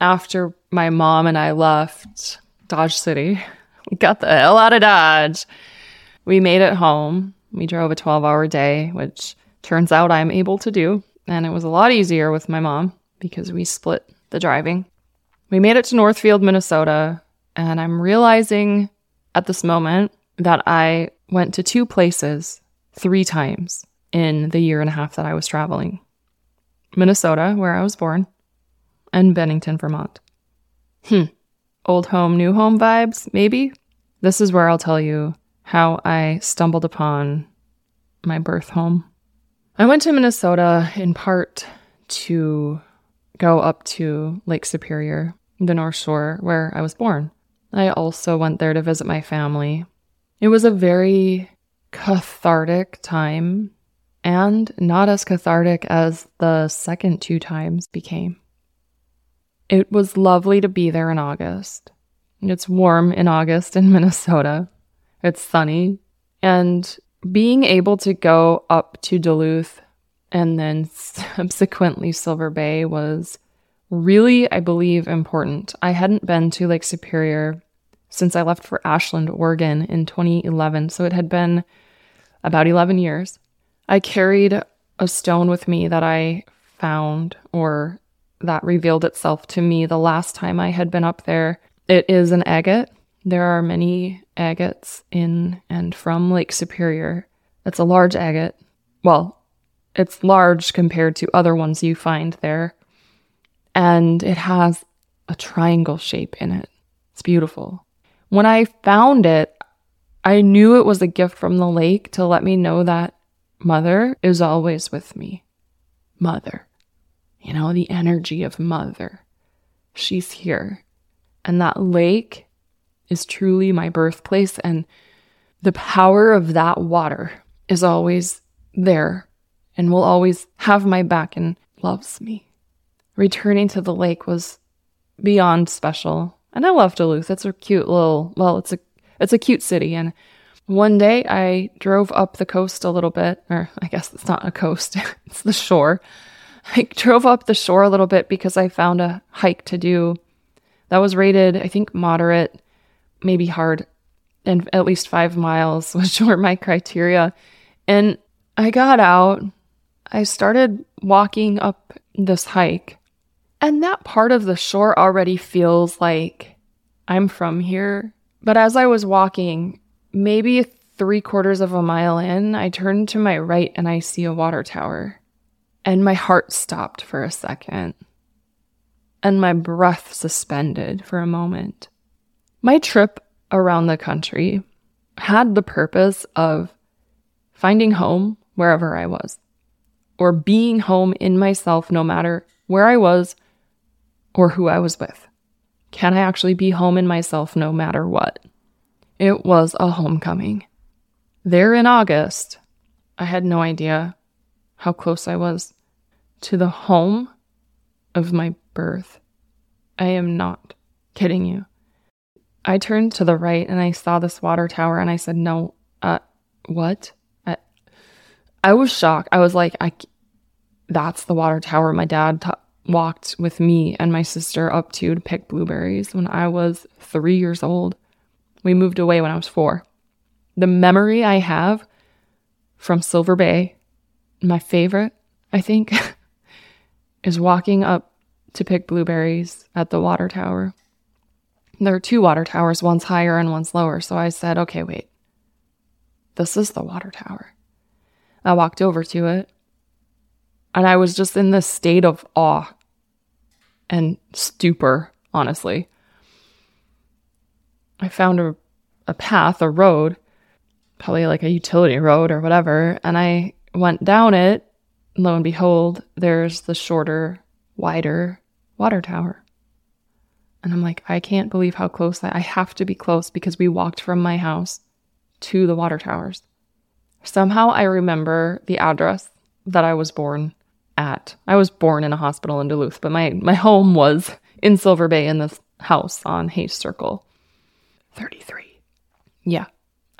after my mom and I left Dodge City. We got the hell out of Dodge. We made it home. We drove a 12 hour day, which turns out I'm able to do. And it was a lot easier with my mom because we split the driving. We made it to Northfield, Minnesota. And I'm realizing at this moment that I went to two places three times in the year and a half that I was traveling Minnesota, where I was born, and Bennington, Vermont. Hmm. Old home, new home vibes, maybe? This is where I'll tell you how I stumbled upon my birth home. I went to Minnesota in part to go up to Lake Superior, the North Shore, where I was born. I also went there to visit my family. It was a very cathartic time and not as cathartic as the second two times became. It was lovely to be there in August. It's warm in August in Minnesota. It's sunny. And being able to go up to Duluth and then subsequently Silver Bay was really, I believe, important. I hadn't been to Lake Superior since I left for Ashland, Oregon in 2011. So it had been about 11 years. I carried a stone with me that I found or that revealed itself to me the last time I had been up there. It is an agate. There are many agates in and from Lake Superior. It's a large agate. Well, it's large compared to other ones you find there. And it has a triangle shape in it. It's beautiful. When I found it, I knew it was a gift from the lake to let me know that Mother is always with me. Mother you know, the energy of mother. She's here. And that lake is truly my birthplace. And the power of that water is always there and will always have my back and loves me. Returning to the lake was beyond special. And I love Duluth. It's a cute little, well, it's a it's a cute city and one day I drove up the coast a little bit, or I guess it's not a coast, it's the shore. I drove up the shore a little bit because I found a hike to do that was rated, I think, moderate, maybe hard, and at least five miles, which were my criteria. And I got out, I started walking up this hike, and that part of the shore already feels like I'm from here. But as I was walking, maybe three quarters of a mile in, I turn to my right and I see a water tower. And my heart stopped for a second, and my breath suspended for a moment. My trip around the country had the purpose of finding home wherever I was, or being home in myself no matter where I was or who I was with. Can I actually be home in myself no matter what? It was a homecoming. There in August, I had no idea how close I was to the home of my birth. I am not kidding you. I turned to the right and I saw this water tower and I said, No, uh, what? I, I was shocked. I was like, I, that's the water tower my dad t- walked with me and my sister up to to pick blueberries when I was three years old. We moved away when I was four. The memory I have from Silver Bay, my favorite, I think, is walking up to pick blueberries at the water tower. There are two water towers, one's higher and one's lower. So I said, okay, wait. This is the water tower. I walked over to it and I was just in this state of awe and stupor, honestly. I found a, a path, a road, probably like a utility road or whatever, and I went down it lo and behold, there's the shorter, wider water tower. And I'm like, I can't believe how close I, I have to be close because we walked from my house to the water towers. Somehow I remember the address that I was born at. I was born in a hospital in Duluth, but my, my home was in Silver Bay in this house on Hayes Circle. 33. Yeah,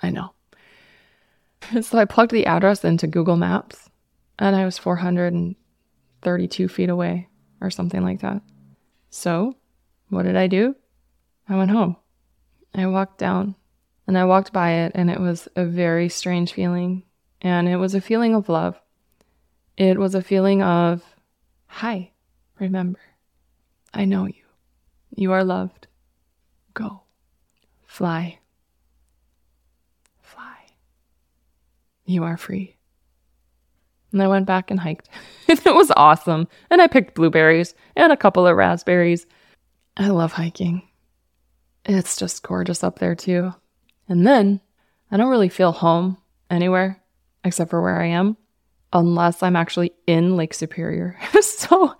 I know. So I plugged the address into Google Maps and I was 432 feet away or something like that. So what did I do? I went home. I walked down and I walked by it, and it was a very strange feeling. And it was a feeling of love. It was a feeling of, hi, remember, I know you. You are loved. Go. Fly. Fly. You are free. And I went back and hiked. it was awesome. And I picked blueberries and a couple of raspberries. I love hiking. It's just gorgeous up there, too. And then I don't really feel home anywhere except for where I am unless I'm actually in Lake Superior. so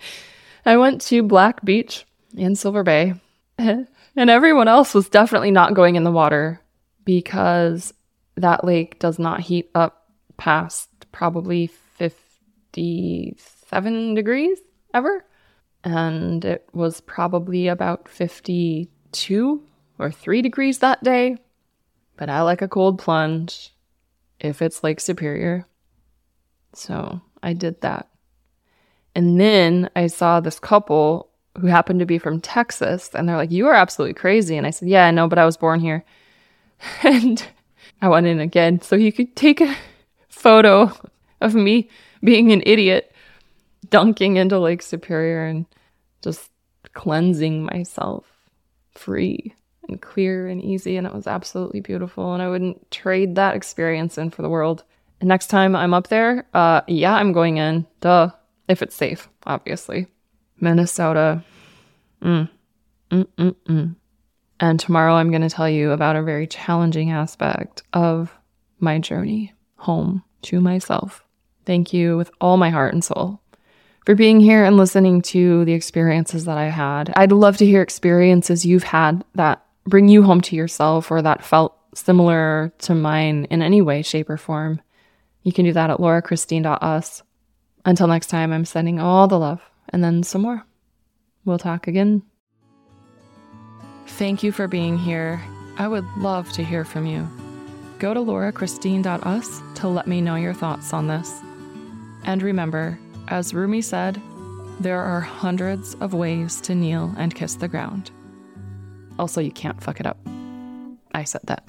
I went to Black Beach in Silver Bay, and everyone else was definitely not going in the water because that lake does not heat up past probably 57 degrees ever. And it was probably about 52 or 3 degrees that day. But I like a cold plunge if it's Lake Superior. So I did that. And then I saw this couple who happened to be from Texas, and they're like, You are absolutely crazy. And I said, Yeah, I know, but I was born here. And I went in again so he could take a photo of me being an idiot, dunking into Lake Superior and just cleansing myself free and clear and easy. And it was absolutely beautiful. And I wouldn't trade that experience in for the world. And next time I'm up there, uh, yeah, I'm going in. Duh. If it's safe, obviously. Minnesota. Mm. Mm-mm-mm. And tomorrow I'm going to tell you about a very challenging aspect of my journey home to myself. Thank you with all my heart and soul for being here and listening to the experiences that I had. I'd love to hear experiences you've had that bring you home to yourself or that felt similar to mine in any way, shape, or form. You can do that at laurachristine.us. Until next time, I'm sending all the love and then some more. We'll talk again. Thank you for being here. I would love to hear from you. Go to laurachristine.us to let me know your thoughts on this. And remember, as Rumi said, there are hundreds of ways to kneel and kiss the ground. Also, you can't fuck it up. I said that.